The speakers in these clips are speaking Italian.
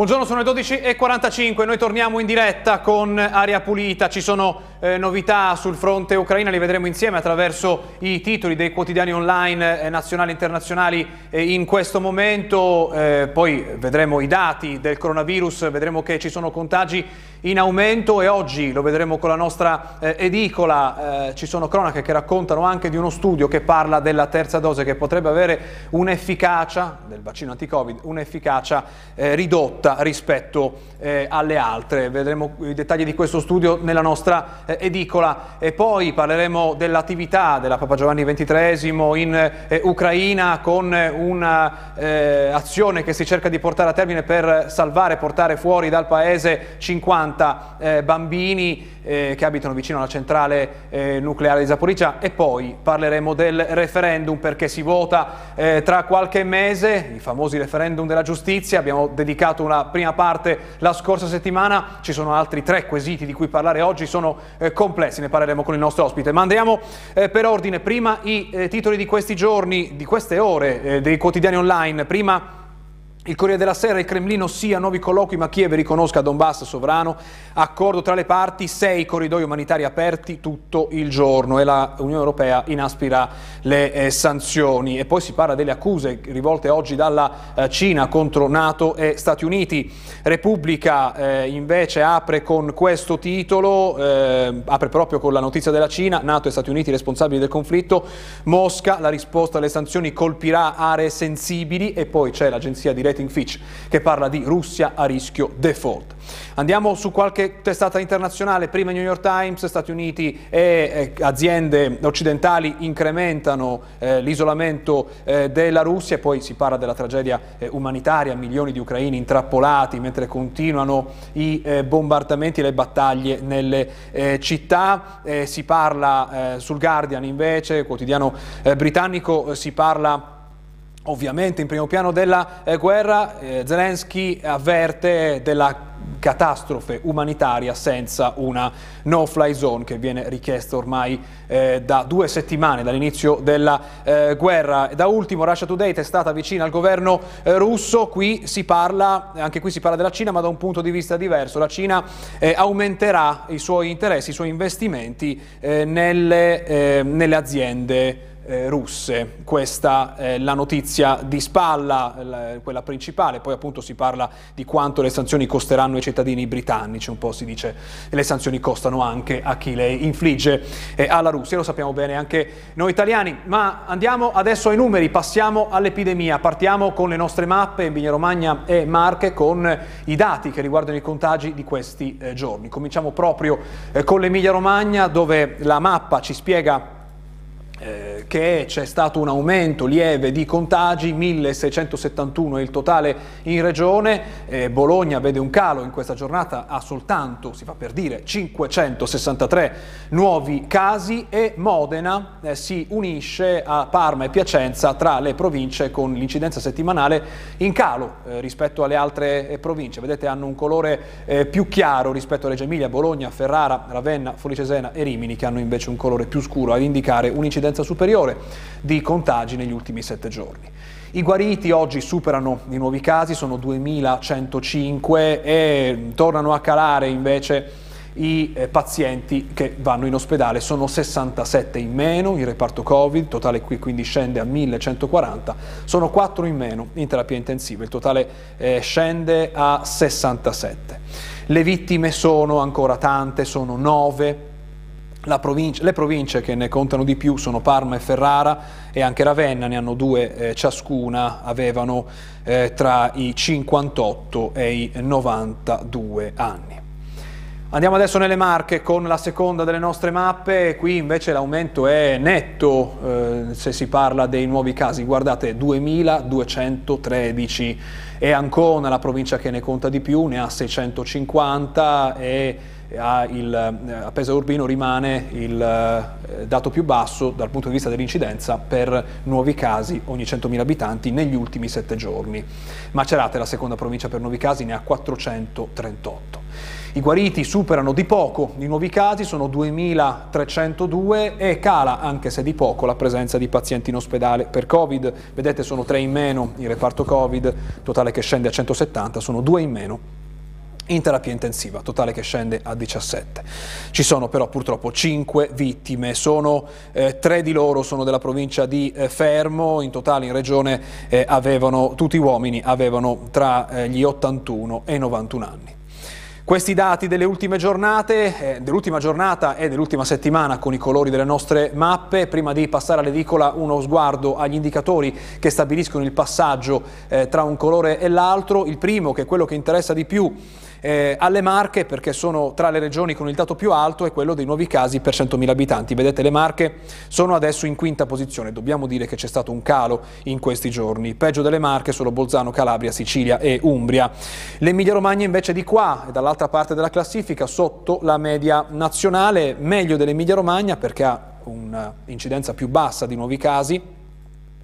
Buongiorno, sono le 12.45, noi torniamo in diretta con Aria Pulita, ci sono eh, novità sul fronte ucraina, li vedremo insieme attraverso i titoli dei quotidiani online eh, nazionali e internazionali eh, in questo momento, eh, poi vedremo i dati del coronavirus, vedremo che ci sono contagi in aumento e oggi lo vedremo con la nostra eh, edicola, eh, ci sono cronache che raccontano anche di uno studio che parla della terza dose che potrebbe avere un'efficacia del vaccino anti-covid, un'efficacia ridotta ridotta rispetto eh, alle altre. Vedremo i dettagli di questo studio nella nostra eh, edicola e poi parleremo dell'attività della Papa Giovanni XXIII in eh, Ucraina con un'azione eh, che si cerca di portare a termine per salvare, portare fuori dal paese 50 eh, bambini eh, che abitano vicino alla centrale nucleare di Zaporizia. E poi parleremo del referendum perché si vota tra qualche mese, i famosi referendum della giustizia, abbiamo dedicato una prima parte la scorsa settimana, ci sono altri tre quesiti di cui parlare oggi, sono eh, complessi, ne parleremo con il nostro ospite. Ma andiamo eh, per ordine, prima i eh, titoli di questi giorni, di queste ore, eh, dei quotidiani online, prima il Corriere della Sera, il Cremlino sia nuovi colloqui ma Kiev riconosca Donbass sovrano, accordo tra le parti, sei corridoi umanitari aperti tutto il giorno e la Unione Europea inaspira le eh, sanzioni. E poi si parla delle accuse rivolte oggi dalla eh, Cina contro Nato e Stati Uniti. Repubblica eh, invece apre con questo titolo, eh, apre proprio con la notizia della Cina, Nato e Stati Uniti responsabili del conflitto, Mosca, la risposta alle sanzioni colpirà aree sensibili e poi c'è l'agenzia di Rating Fitch che parla di Russia a rischio default. Andiamo su qualche testata internazionale, prima New York Times, Stati Uniti e eh, aziende occidentali incrementano eh, l'isolamento eh, della Russia. E poi si parla della tragedia eh, umanitaria, milioni di ucraini intrappolati mentre continuano i eh, bombardamenti e le battaglie nelle eh, città, si parla sul Guardian invece, quotidiano britannico, si parla Ovviamente in primo piano della eh, guerra eh, Zelensky avverte della catastrofe umanitaria senza una no-fly zone che viene richiesta ormai eh, da due settimane dall'inizio della eh, guerra. Da ultimo Russia Today è stata vicina al governo eh, russo, qui si parla, anche qui si parla della Cina ma da un punto di vista diverso. La Cina eh, aumenterà i suoi interessi, i suoi investimenti eh, nelle, nelle aziende eh, russe. Questa è la notizia di spalla, la, quella principale, poi appunto si parla di quanto le sanzioni costeranno ai cittadini britannici, un po' si dice che le sanzioni costano anche a chi le infligge eh, alla Russia, lo sappiamo bene anche noi italiani, ma andiamo adesso ai numeri, passiamo all'epidemia, partiamo con le nostre mappe. In Vigna Romagna e Marche con i dati che riguardano i contagi di questi eh, giorni. Cominciamo proprio eh, con l'Emilia Romagna dove la mappa ci spiega eh, che c'è stato un aumento lieve di contagi, 1671 è il totale in regione, eh, Bologna vede un calo in questa giornata, ha soltanto, si fa per dire, 563 nuovi casi e Modena eh, si unisce a Parma e Piacenza tra le province con l'incidenza settimanale in calo eh, rispetto alle altre eh, province. Vedete hanno un colore più chiaro rispetto a Reggio Emilia, Bologna, Ferrara, Ravenna, Folicesena e Rimini che hanno invece un colore più scuro ad indicare un'incidenza un'incidenza superiore di contagi negli ultimi sette giorni. I guariti oggi superano i nuovi casi, sono 2105 e tornano a calare invece i eh, pazienti che vanno in ospedale, sono 67 in meno in reparto Covid, il totale qui quindi scende a 1140, sono 4 in meno in terapia intensiva, il totale eh, scende a 67. Le vittime sono ancora tante, sono 9, Provincia, le province che ne contano di più sono Parma e Ferrara e anche Ravenna, ne hanno due eh, ciascuna, avevano eh, tra i 58 e i 92 anni. Andiamo adesso nelle Marche con la seconda delle nostre mappe, qui invece l'aumento è netto eh, se si parla dei nuovi casi, guardate 2213 e Ancona, la provincia che ne conta di più, ne ha 650 e il, eh, a Pesaro Urbino rimane il eh, dato più basso dal punto di vista dell'incidenza per nuovi casi ogni 100.000 abitanti negli ultimi sette giorni. Macerate, la seconda provincia per nuovi casi, ne ha 438. I guariti superano di poco i nuovi casi, sono 2.302 e cala, anche se di poco, la presenza di pazienti in ospedale per Covid. Vedete sono 3 in meno in reparto Covid, totale che scende a 170, sono 2 in meno in terapia intensiva, totale che scende a 17. Ci sono però purtroppo 5 vittime, sono, eh, 3 di loro sono della provincia di eh, Fermo, in totale in regione eh, avevano, tutti uomini avevano tra eh, gli 81 e i 91 anni. Questi dati delle ultime giornate, eh, dell'ultima giornata e dell'ultima settimana con i colori delle nostre mappe, prima di passare all'edicola uno sguardo agli indicatori che stabiliscono il passaggio eh, tra un colore e l'altro, il primo che è quello che interessa di più eh, alle Marche perché sono tra le regioni con il dato più alto è quello dei nuovi casi per 100.000 abitanti. Vedete le Marche sono adesso in quinta posizione, dobbiamo dire che c'è stato un calo in questi giorni. Peggio delle Marche solo Bolzano, Calabria, Sicilia e Umbria. L'Emilia Romagna invece di qua, dall'altra parte della classifica, sotto la media nazionale, meglio dell'Emilia Romagna perché ha un'incidenza più bassa di nuovi casi,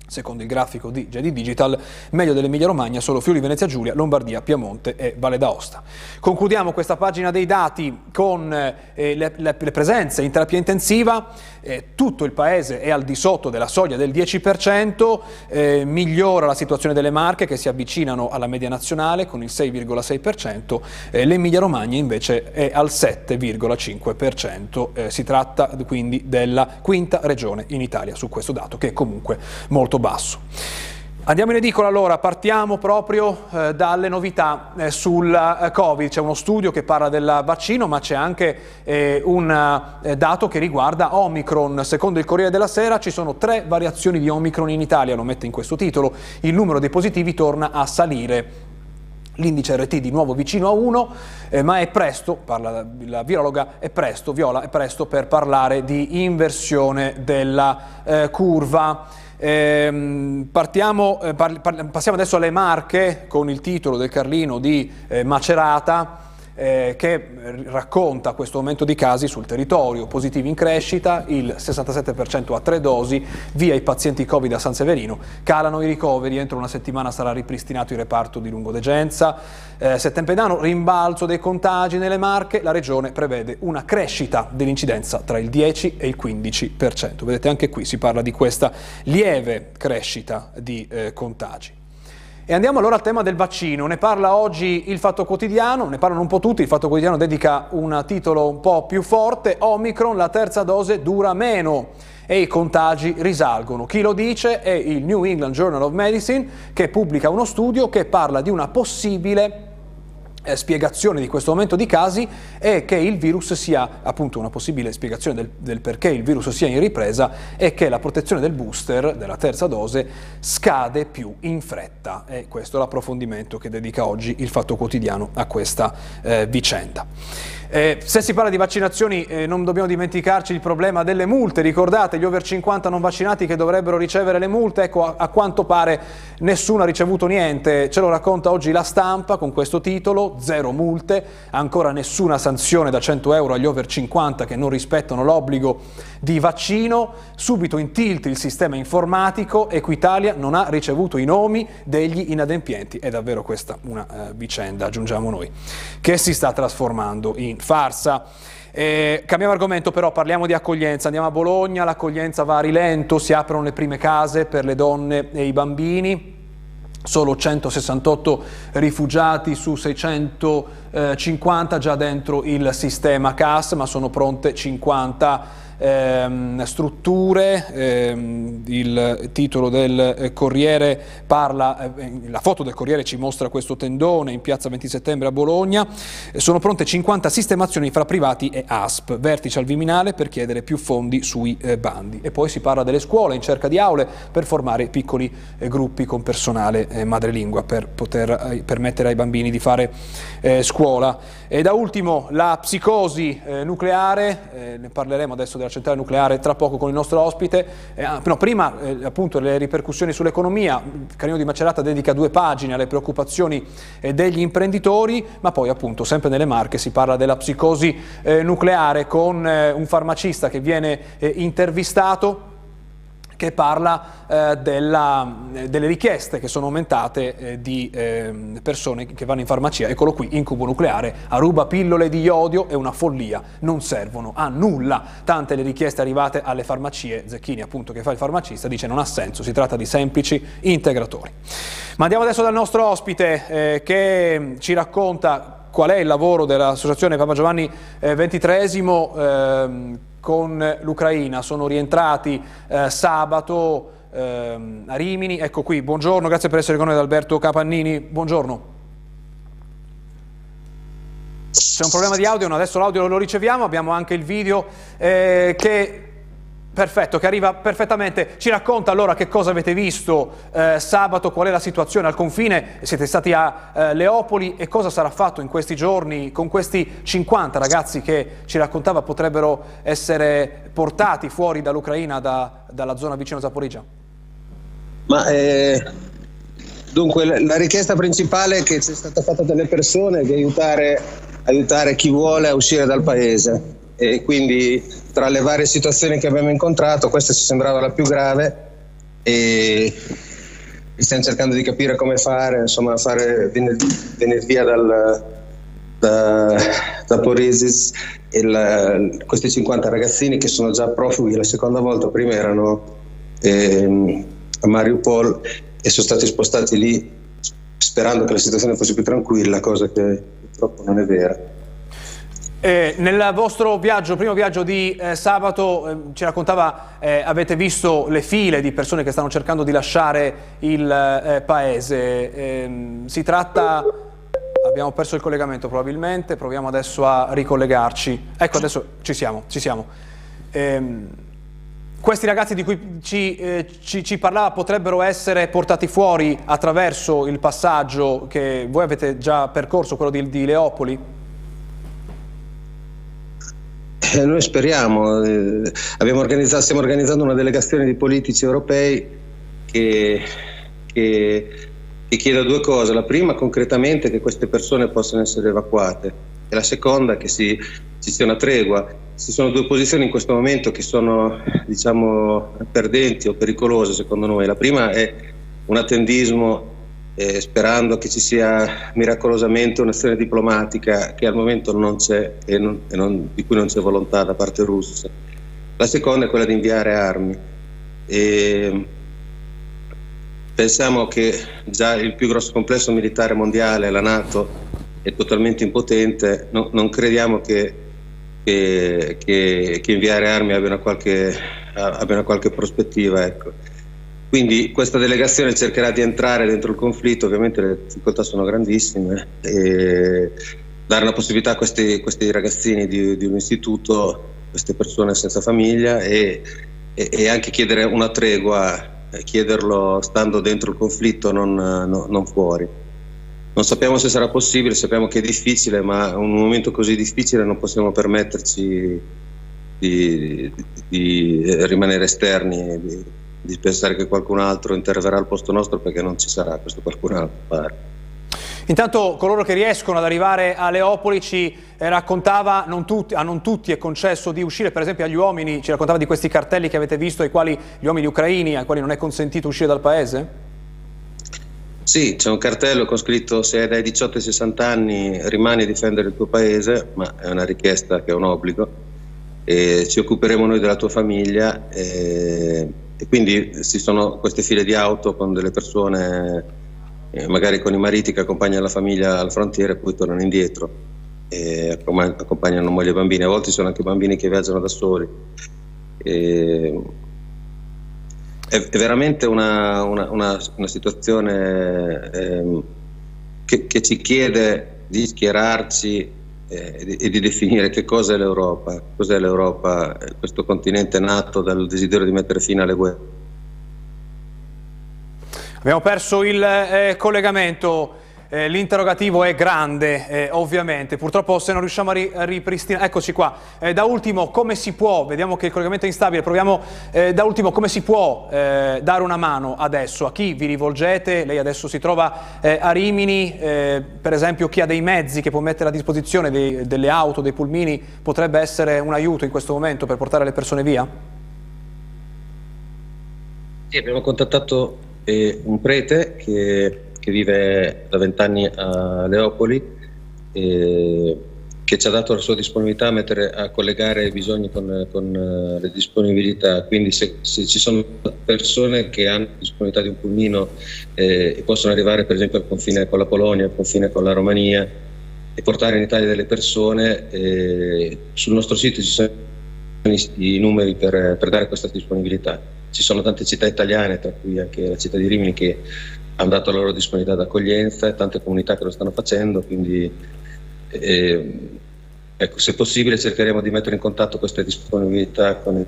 secondo il grafico di JD Digital, meglio dell'Emilia Romagna solo Friuli Venezia Giulia, Lombardia, Piemonte e Valle d'Aosta. Concludiamo questa pagina dei dati con eh, le, le, le, presenze in terapia intensiva, eh, tutto il paese è al di sotto della soglia del 10%, eh, migliora la situazione delle Marche che si avvicinano alla media nazionale con il 6,6%, eh, l'Emilia Romagna invece è al 7,5%, eh, si tratta quindi della quinta regione in Italia su questo dato che è comunque molto molto basso. Andiamo in edicola allora, partiamo proprio eh, dalle novità eh, sul eh, Covid. C'è uno studio che parla del vaccino, ma c'è anche eh, un eh, dato che riguarda Omicron. Secondo il Corriere della Sera ci sono tre variazioni di Omicron in Italia, lo mette in questo titolo. Il numero dei positivi torna a salire. L'indice RT di nuovo vicino a 1, eh, ma è presto, parla la virologa, è presto, Viola, è presto per parlare di inversione della curva. Eh, partiamo, eh, par, par, passiamo adesso alle Marche con il titolo del Carlino di eh, Macerata eh, che racconta questo aumento di casi sul territorio, positivi in crescita, il 67% a tre dosi, via i pazienti Covid a San Severino, calano i ricoveri, entro una settimana sarà ripristinato il reparto di lungodegenza, eh, Settempedano, rimbalzo dei contagi nelle Marche, la regione prevede una crescita dell'incidenza tra il 10 e il 15%. Vedete anche qui si parla di questa lieve crescita di eh, contagi. E andiamo allora al tema del vaccino, ne parla oggi il Fatto Quotidiano, ne parlano un po' tutti, il Fatto Quotidiano dedica un titolo un po' più forte, Omicron, la terza dose dura meno e i contagi risalgono. Chi lo dice è il New England Journal of Medicine che pubblica uno studio che parla di una possibile spiegazione di questo aumento di casi è che il virus sia, appunto una possibile spiegazione del, del, perché il virus sia in ripresa, è che la protezione del booster, della terza dose, scade più in fretta. E questo è l'approfondimento che dedica oggi il Fatto Quotidiano a questa eh, vicenda. Eh, se si parla di vaccinazioni eh, non dobbiamo dimenticarci il problema delle multe, ricordate gli over 50 non vaccinati che dovrebbero ricevere le multe, ecco a, a, quanto pare nessuno ha ricevuto niente, ce lo racconta oggi la stampa con questo titolo, zero multe, ancora nessuna sanzione da 100 euro agli over 50 che non rispettano l'obbligo di vaccino, subito in tilt il sistema informatico, Equitalia non ha ricevuto i nomi degli inadempienti, è davvero questa una eh, vicenda, aggiungiamo noi, che si sta trasformando in farsa. Eh, cambiamo argomento però, parliamo di accoglienza, andiamo a Bologna, l'accoglienza va a rilento, si aprono le prime case per le donne e i bambini, solo 168 rifugiati su 650 già dentro il sistema CAS, ma sono pronte 50 ehm, strutture, ehm, il titolo del eh, Corriere parla, eh, la foto del Corriere ci mostra questo tendone in piazza 20 settembre a Bologna, sono pronte 50 sistemazioni fra privati e ASP, vertice al Viminale per chiedere più fondi sui eh, bandi e poi si parla delle scuole in cerca di aule per formare piccoli eh, gruppi con personale eh, madrelingua per poter eh, permettere ai bambini di fare scuola. E da ultimo la psicosi nucleare, ne parleremo adesso della centrale nucleare tra poco con il nostro ospite. Eh, ah, no, prima eh, appunto le ripercussioni sull'economia, Carino di Macerata dedica due pagine alle preoccupazioni eh, degli imprenditori, ma poi appunto sempre nelle Marche si parla della psicosi eh, nucleare con eh, un farmacista che viene eh, intervistato che parla eh, della, delle richieste che sono aumentate eh, di eh, persone che vanno in farmacia. Eccolo qui, incubo nucleare, Aruba pillole di iodio è una follia, non servono a nulla. Tante le richieste arrivate alle farmacie, Zecchini appunto che fa il farmacista dice non ha senso, si tratta di semplici integratori. Ma andiamo adesso dal nostro ospite eh, che ci racconta qual è il lavoro dell'Associazione Papa Giovanni XXIII eh, con l'Ucraina. Sono rientrati eh, sabato eh, a Rimini. Ecco qui, buongiorno, grazie per essere con noi Alberto Capannini. Buongiorno. C'è un problema di audio, no, adesso l'audio lo riceviamo, abbiamo anche il video eh, che Perfetto, che arriva perfettamente. Ci racconta allora che cosa avete visto eh, sabato, qual è la situazione al confine, siete stati a eh, Leopoli e cosa sarà fatto in questi giorni con questi 50 ragazzi che ci raccontava potrebbero essere portati fuori dall'Ucraina, da, dalla zona vicino a Zaporigia? Ma eh, dunque la richiesta principale che ci è stata fatta dalle persone è di aiutare, aiutare chi vuole a uscire dal paese e quindi tra le varie situazioni che abbiamo incontrato questa ci sembrava la più grave e stiamo cercando di capire come fare, insomma fare, venire, via dal, da, da Porisis il, questi 50 ragazzini che sono già profughi la seconda volta, prima erano eh, a Mariupol e sono stati spostati lì sperando che la situazione fosse più tranquilla, cosa che purtroppo non è vera. Eh, nel vostro viaggio, primo viaggio di eh, sabato, eh, ci raccontava, eh, avete visto le file di persone che stanno cercando di lasciare il eh, paese. Ehm, si tratta, abbiamo perso il collegamento probabilmente, proviamo adesso a ricollegarci. Ecco, adesso ci siamo, ci siamo. Ehm, questi ragazzi di cui ci, eh, ci, ci, parlava potrebbero essere portati fuori attraverso il passaggio che voi avete già percorso, quello di, di Leopoli? Eh, noi speriamo, eh, organizzato, stiamo organizzando una delegazione di politici europei che, che, che chiede due cose. La prima concretamente che queste persone possano essere evacuate e la seconda che si, ci sia una tregua. Ci sono due posizioni in questo momento che sono diciamo, perdenti o pericolose secondo noi. La prima è un attendismo eh, sperando che ci sia miracolosamente un'azione diplomatica che al momento non c'è e, non, e non, di cui non c'è volontà da parte russa. La seconda è quella di inviare armi. E pensiamo che già il più grosso complesso militare mondiale, la Nato, è totalmente impotente, no, non crediamo che, che, che, che, inviare armi abbia una qualche, abbia una qualche prospettiva. Ecco. Quindi questa delegazione cercherà di entrare dentro il conflitto, ovviamente le difficoltà sono grandissime, e dare la possibilità a questi, questi ragazzini di, di, un istituto, queste persone senza famiglia e, e, e anche chiedere una tregua, chiederlo stando dentro il conflitto, non, no, non fuori. Non sappiamo se sarà possibile, sappiamo che è difficile, ma in un momento così difficile non possiamo permetterci di, di, di rimanere esterni. Di, pensare che qualcun altro interverrà al posto nostro perché non ci sarà questo qualcun altro. Pare. Intanto coloro che riescono ad arrivare a Leopoli ci eh, raccontava, non tutti, a non tutti è concesso di uscire, per esempio agli uomini, ci raccontava di questi cartelli che avete visto, ai quali gli uomini ucraini, ai quali non è consentito uscire dal paese? Sì, c'è un cartello con scritto se hai dai 18 ai 60 anni rimani a difendere il tuo paese, ma è una richiesta che è un obbligo, e ci occuperemo noi della tua famiglia. E e quindi ci sono queste file di auto con delle persone, eh, magari con i mariti che accompagnano la famiglia alla frontiera e poi tornano indietro e accompagnano moglie e bambini, a volte sono anche bambini che viaggiano da soli. E è, è, veramente una, una, una, una situazione eh, che, che ci chiede di schierarci eh, e di definire che cosa è l'Europa, cos'è l'Europa, questo continente nato dal desiderio di mettere fine alle guerre. Abbiamo perso il eh, collegamento. Eh, l'interrogativo è grande, eh, ovviamente, purtroppo se non riusciamo a, ri a ripristinare, eccoci qua, eh, da ultimo come si può, vediamo che il collegamento è instabile, proviamo eh, da ultimo come si può eh, dare una mano adesso, a chi vi rivolgete, lei adesso si trova eh, a Rimini, per esempio chi ha dei mezzi che può mettere a disposizione dei, delle auto, dei pulmini, potrebbe essere un aiuto in questo momento per portare le persone via? Sì, abbiamo contattato un prete che, che vive da vent'anni a Leopoli. Eh, che ci ha dato la sua disponibilità a, mettere, a collegare i bisogni con, con uh, le disponibilità, quindi se, se, ci sono persone che hanno disponibilità di un pulmino eh, e possono arrivare per esempio al confine con la Polonia, al confine con la Romania e portare in Italia delle persone, eh, sul nostro sito ci sono i, i numeri per, per, dare questa disponibilità. Ci sono tante città italiane, tra cui anche la città di Rimini, che hanno dato la loro disponibilità d'accoglienza e tante comunità che lo stanno facendo, quindi e, ecco, se possibile cercheremo di mettere in contatto queste disponibilità con il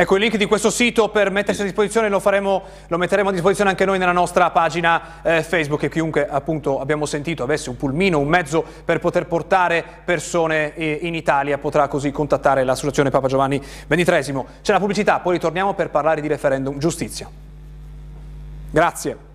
Ecco il link di questo sito per mettersi a disposizione lo, faremo, lo metteremo a disposizione anche noi nella nostra pagina eh, Facebook e chiunque appunto abbiamo sentito avesse un pulmino, un mezzo per poter portare persone eh, in Italia potrà così contattare l'associazione Papa Giovanni XXIII. C'è la pubblicità, poi ritorniamo per parlare di referendum giustizia. Grazie.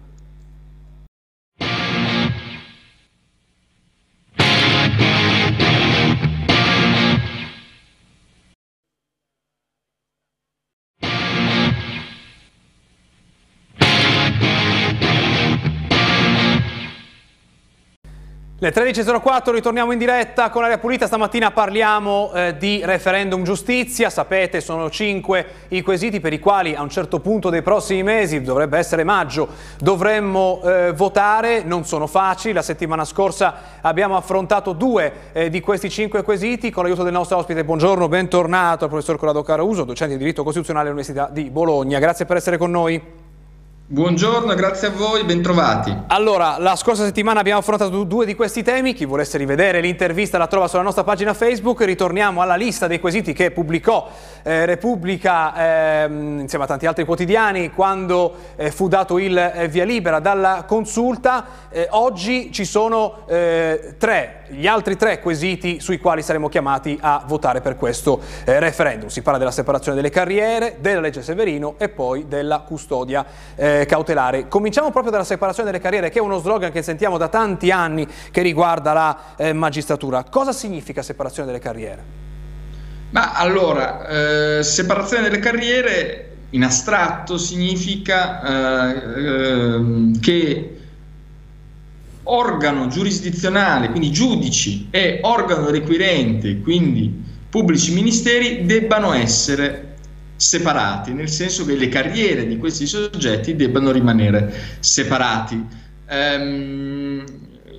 Le 13.04 ritorniamo in diretta con Aria Pulita, stamattina parliamo eh, di referendum giustizia, sapete sono cinque i quesiti per i quali a un certo punto dei prossimi mesi, dovrebbe essere maggio, dovremmo eh, votare, non sono facili, la settimana scorsa abbiamo affrontato due eh, di questi cinque quesiti. Con l'aiuto del nostro ospite, buongiorno, bentornato al professor Corrado Caruso, docente di diritto costituzionale all'Università di Bologna, grazie per essere con noi. Buongiorno, grazie a voi, bentrovati. Allora, la scorsa settimana abbiamo affrontato due di questi temi, chi volesse rivedere l'intervista la trova sulla nostra pagina Facebook, ritorniamo alla lista dei quesiti che pubblicò eh, Repubblica eh, insieme a tanti altri quotidiani quando eh, fu dato il eh, via libera dalla consulta, eh, oggi ci sono eh, tre gli altri tre quesiti sui quali saremo chiamati a votare per questo eh, referendum. Si parla della separazione delle carriere, della legge Severino e poi della custodia eh, cautelare. Cominciamo proprio dalla separazione delle carriere, che è uno slogan che sentiamo da tanti anni che riguarda la eh, magistratura. Cosa significa separazione delle carriere? Ma allora, eh, separazione delle carriere in astratto significa eh, ehm, che organo giurisdizionale, quindi giudici e organo requirente, quindi pubblici ministeri, debbano essere separati, nel senso che le carriere di questi soggetti debbano rimanere separati. Um,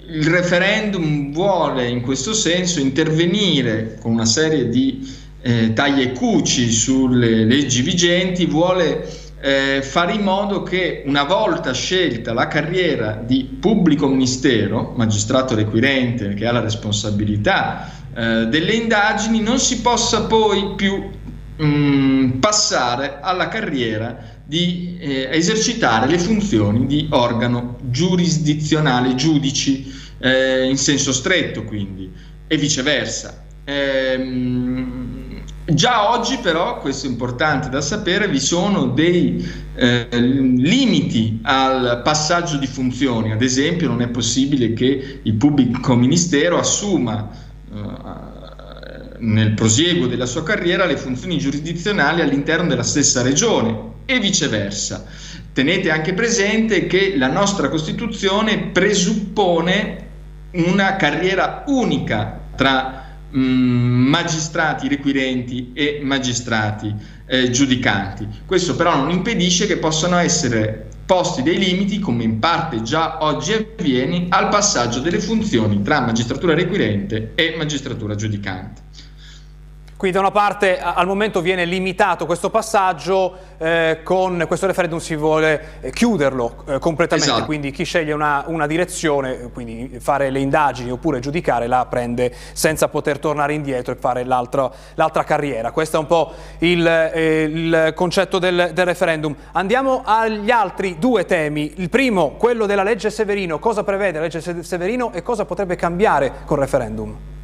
il referendum vuole in questo senso intervenire con una serie di eh, taglie e cuci sulle leggi vigenti, vuole eh, fare in modo che una volta scelta la carriera di pubblico ministero, magistrato requirente che ha la responsabilità eh, delle indagini, non si possa poi più mh, mm, passare alla carriera di eh, esercitare le funzioni di organo giurisdizionale, giudici eh, in senso stretto quindi, e viceversa. Ehm, Già oggi però, questo è importante da sapere, vi sono dei eh, limiti al passaggio di funzioni, ad esempio non è possibile che il pubblico ministero assuma eh, nel prosieguo della sua carriera le funzioni giurisdizionali all'interno della stessa regione e viceversa. Tenete anche presente che la nostra Costituzione presuppone una carriera unica tra Mm, magistrati requirenti e magistrati eh, giudicanti. Questo però non impedisce che possano essere posti dei limiti, come in parte già oggi avviene, al passaggio delle funzioni tra magistratura requirente e magistratura giudicante. Quindi da una parte al momento viene limitato questo passaggio, eh, con questo referendum si vuole eh, chiuderlo eh, completamente, esatto. quindi chi sceglie una, una, direzione, quindi fare le indagini oppure giudicare, la prende senza poter tornare indietro e fare l'altra, carriera. Questo è un po' il, eh, il concetto del, del, referendum. Andiamo agli altri due temi. Il primo, quello della legge Severino. Cosa prevede la legge Severino e cosa potrebbe cambiare col referendum?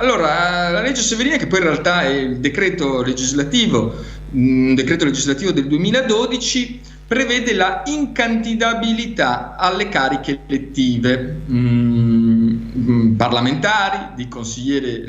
Allora, la legge Severina, che poi in realtà è il decreto legislativo, un decreto legislativo del 2012, prevede la incandidabilità alle cariche elettive mh, parlamentari, di consigliere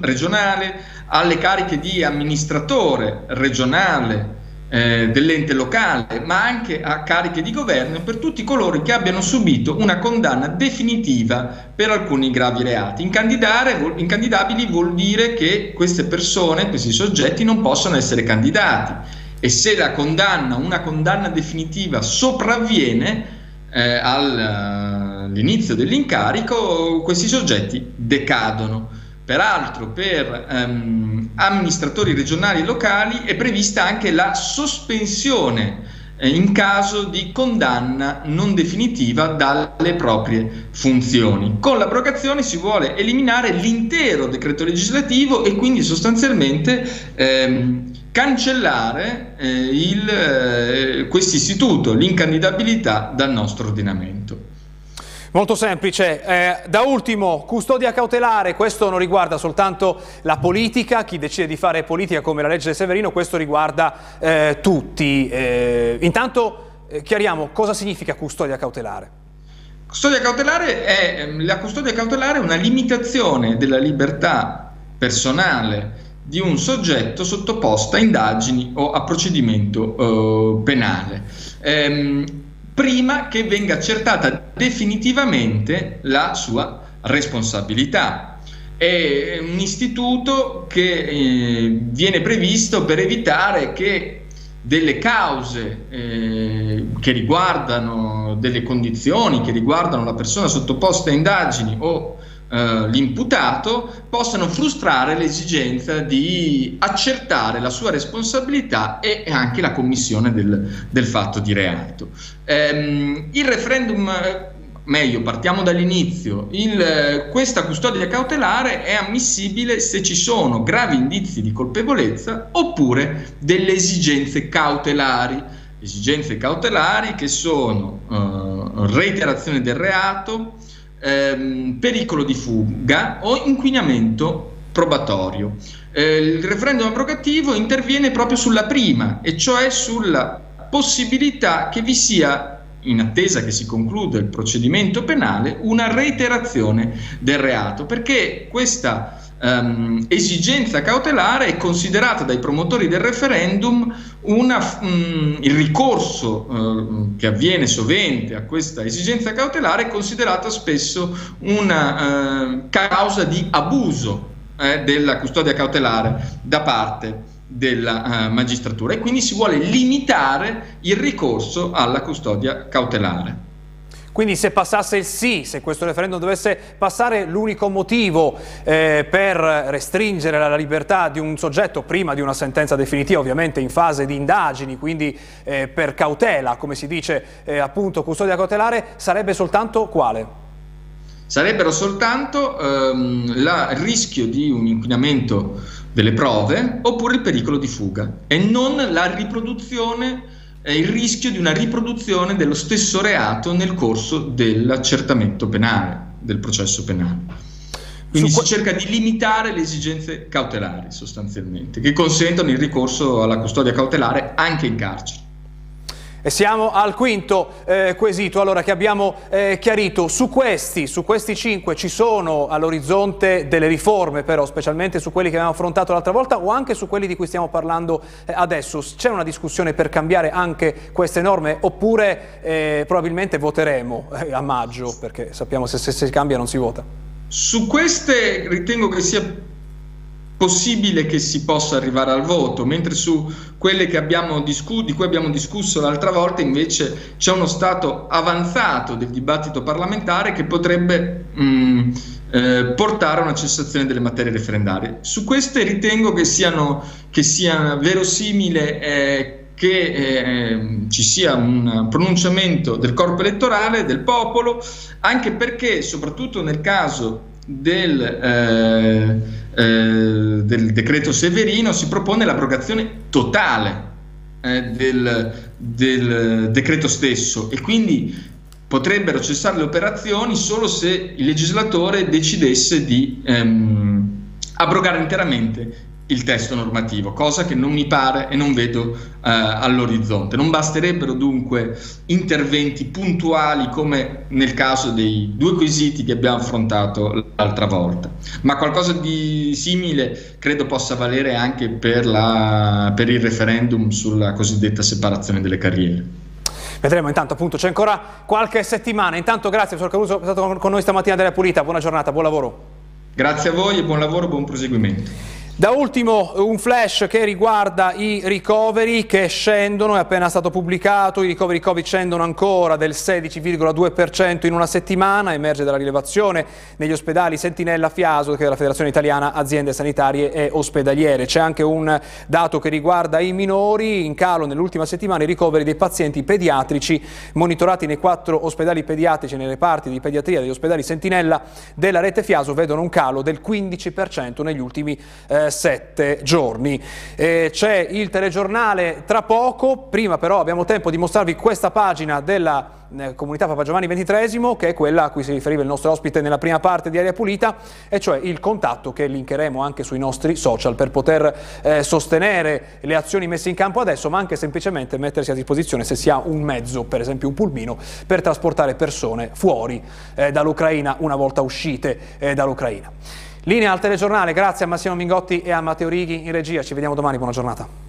regionale, alle cariche di amministratore regionale eh, dell'ente locale, ma anche a cariche di governo per tutti coloro che abbiano subito una condanna definitiva per alcuni gravi reati. incandidabili vuol dire che queste persone, questi soggetti non possono essere candidati e se la condanna, una condanna definitiva sopravviene eh, all'inizio dell'incarico, questi soggetti decadono. Peraltro per ehm, amministratori regionali e locali è prevista anche la sospensione eh, in caso di condanna non definitiva dalle proprie funzioni. Con l'abrogazione si vuole eliminare l'intero decreto legislativo e quindi sostanzialmente ehm, cancellare eh, eh, questo istituto, l'incandidabilità dal nostro ordinamento. Molto semplice. Eh, da ultimo, custodia cautelare, questo non riguarda soltanto la politica, chi decide di fare politica come la legge Severino, questo riguarda eh, tutti. Eh, intanto eh, chiariamo cosa significa custodia cautelare. Custodia cautelare è, ehm, la custodia cautelare è una limitazione della libertà personale di un soggetto sottoposto a indagini o a procedimento eh, penale. Ehm, prima che venga accertata definitivamente la sua responsabilità. È un istituto che eh, viene previsto per evitare che delle cause eh, che riguardano delle condizioni, che riguardano la persona sottoposta a indagini o eh, l'imputato possano frustrare l'esigenza di accertare la sua responsabilità e anche la commissione del, del fatto di reato. Ehm, il referendum meglio, partiamo dall'inizio, il, questa custodia cautelare è ammissibile se ci sono gravi indizi di colpevolezza oppure delle esigenze cautelari. Esigenze cautelari che sono uh, reiterazione del reato, ehm, pericolo di fuga o inquinamento probatorio. Eh, il referendum abrogativo interviene proprio sulla prima, e cioè sulla possibilità che vi sia in attesa che si concluda il procedimento penale, una reiterazione del reato, perché questa um, esigenza cautelare è considerata dai promotori del referendum una, um, il ricorso uh, che avviene sovente a questa esigenza cautelare è considerata spesso una uh, causa di abuso eh, della custodia cautelare da parte della uh, magistratura e quindi si vuole limitare il ricorso alla custodia cautelare. Quindi se passasse il sì, se questo referendum dovesse passare, l'unico motivo eh, per restringere la libertà di un soggetto prima di una sentenza definitiva, ovviamente in fase di indagini, quindi eh, per cautela, come si dice eh, appunto custodia cautelare, sarebbe soltanto quale? Sarebbero soltanto ehm, il rischio di un inquinamento delle prove oppure il pericolo di fuga e non la riproduzione è il rischio di una riproduzione dello stesso reato nel corso dell'accertamento penale, del processo penale. Quindi si cerca di limitare le esigenze cautelari sostanzialmente, che consentono il ricorso alla custodia cautelare anche in carcere. E siamo al quinto eh, quesito allora, che abbiamo eh, chiarito. Su questi, su questi cinque ci sono all'orizzonte delle riforme però, specialmente su quelli che abbiamo affrontato l'altra volta o anche su quelli di cui stiamo parlando eh, adesso. C'è una discussione per cambiare anche queste norme oppure eh, probabilmente voteremo eh, a maggio perché sappiamo se, se si cambia non si vota? Su queste ritengo che sia possibile che si possa arrivare al voto, mentre su quelle discu- di cui abbiamo discusso l'altra volta invece c'è uno stato avanzato del dibattito parlamentare che potrebbe mh, mm, eh, portare a una cessazione delle materie referendarie. Su queste ritengo che, siano, che sia verosimile eh, che eh, ci sia un pronunciamento del corpo elettorale, del popolo, anche perché soprattutto nel caso del, eh, eh, del, decreto Severino si propone l'abrogazione totale eh, del, del, decreto stesso e quindi potrebbero cessare le operazioni solo se il legislatore decidesse di ehm, abrogare interamente il testo normativo, cosa che non mi pare e non vedo eh, all'orizzonte. Non basterebbero dunque interventi puntuali come nel caso dei due quesiti che abbiamo affrontato l'altra volta, ma qualcosa di simile credo possa valere anche per, la, per il referendum sulla cosiddetta separazione delle carriere. Vedremo intanto appunto c'è ancora qualche settimana. Intanto grazie professor Caruso per essere stato con noi stamattina della Pulita. Buona giornata, buon lavoro. Grazie a voi e buon lavoro, buon proseguimento. Da ultimo un flash che riguarda i ricoveri che scendono, è appena stato pubblicato, i ricoveri Covid scendono ancora del 16,2% in una settimana, emerge dalla rilevazione negli ospedali Sentinella Fiaso che è la Federazione Italiana Aziende Sanitarie e Ospedaliere. C'è anche un dato che riguarda i minori, in calo nell'ultima settimana i ricoveri dei pazienti pediatrici monitorati nei quattro ospedali pediatrici nei reparti di pediatria degli ospedali Sentinella della rete Fiaso vedono un calo del 15% negli ultimi eh, sette giorni. Eh, c'è il telegiornale tra poco, prima però abbiamo tempo di mostrarvi questa pagina della eh, comunità Papa Giovanni XXIII, che è quella a cui si riferiva il nostro ospite nella prima parte di Aria Pulita, e cioè il contatto che linkeremo anche sui nostri social per poter eh, sostenere le azioni messe in campo adesso, ma anche semplicemente mettersi a disposizione se si ha un mezzo, per esempio un pulmino, per trasportare persone fuori eh, dall'Ucraina una volta uscite dall'Ucraina. Linea al telegiornale, grazie a Massimo Mingotti e a Matteo Righi in regia, ci vediamo domani, buona giornata.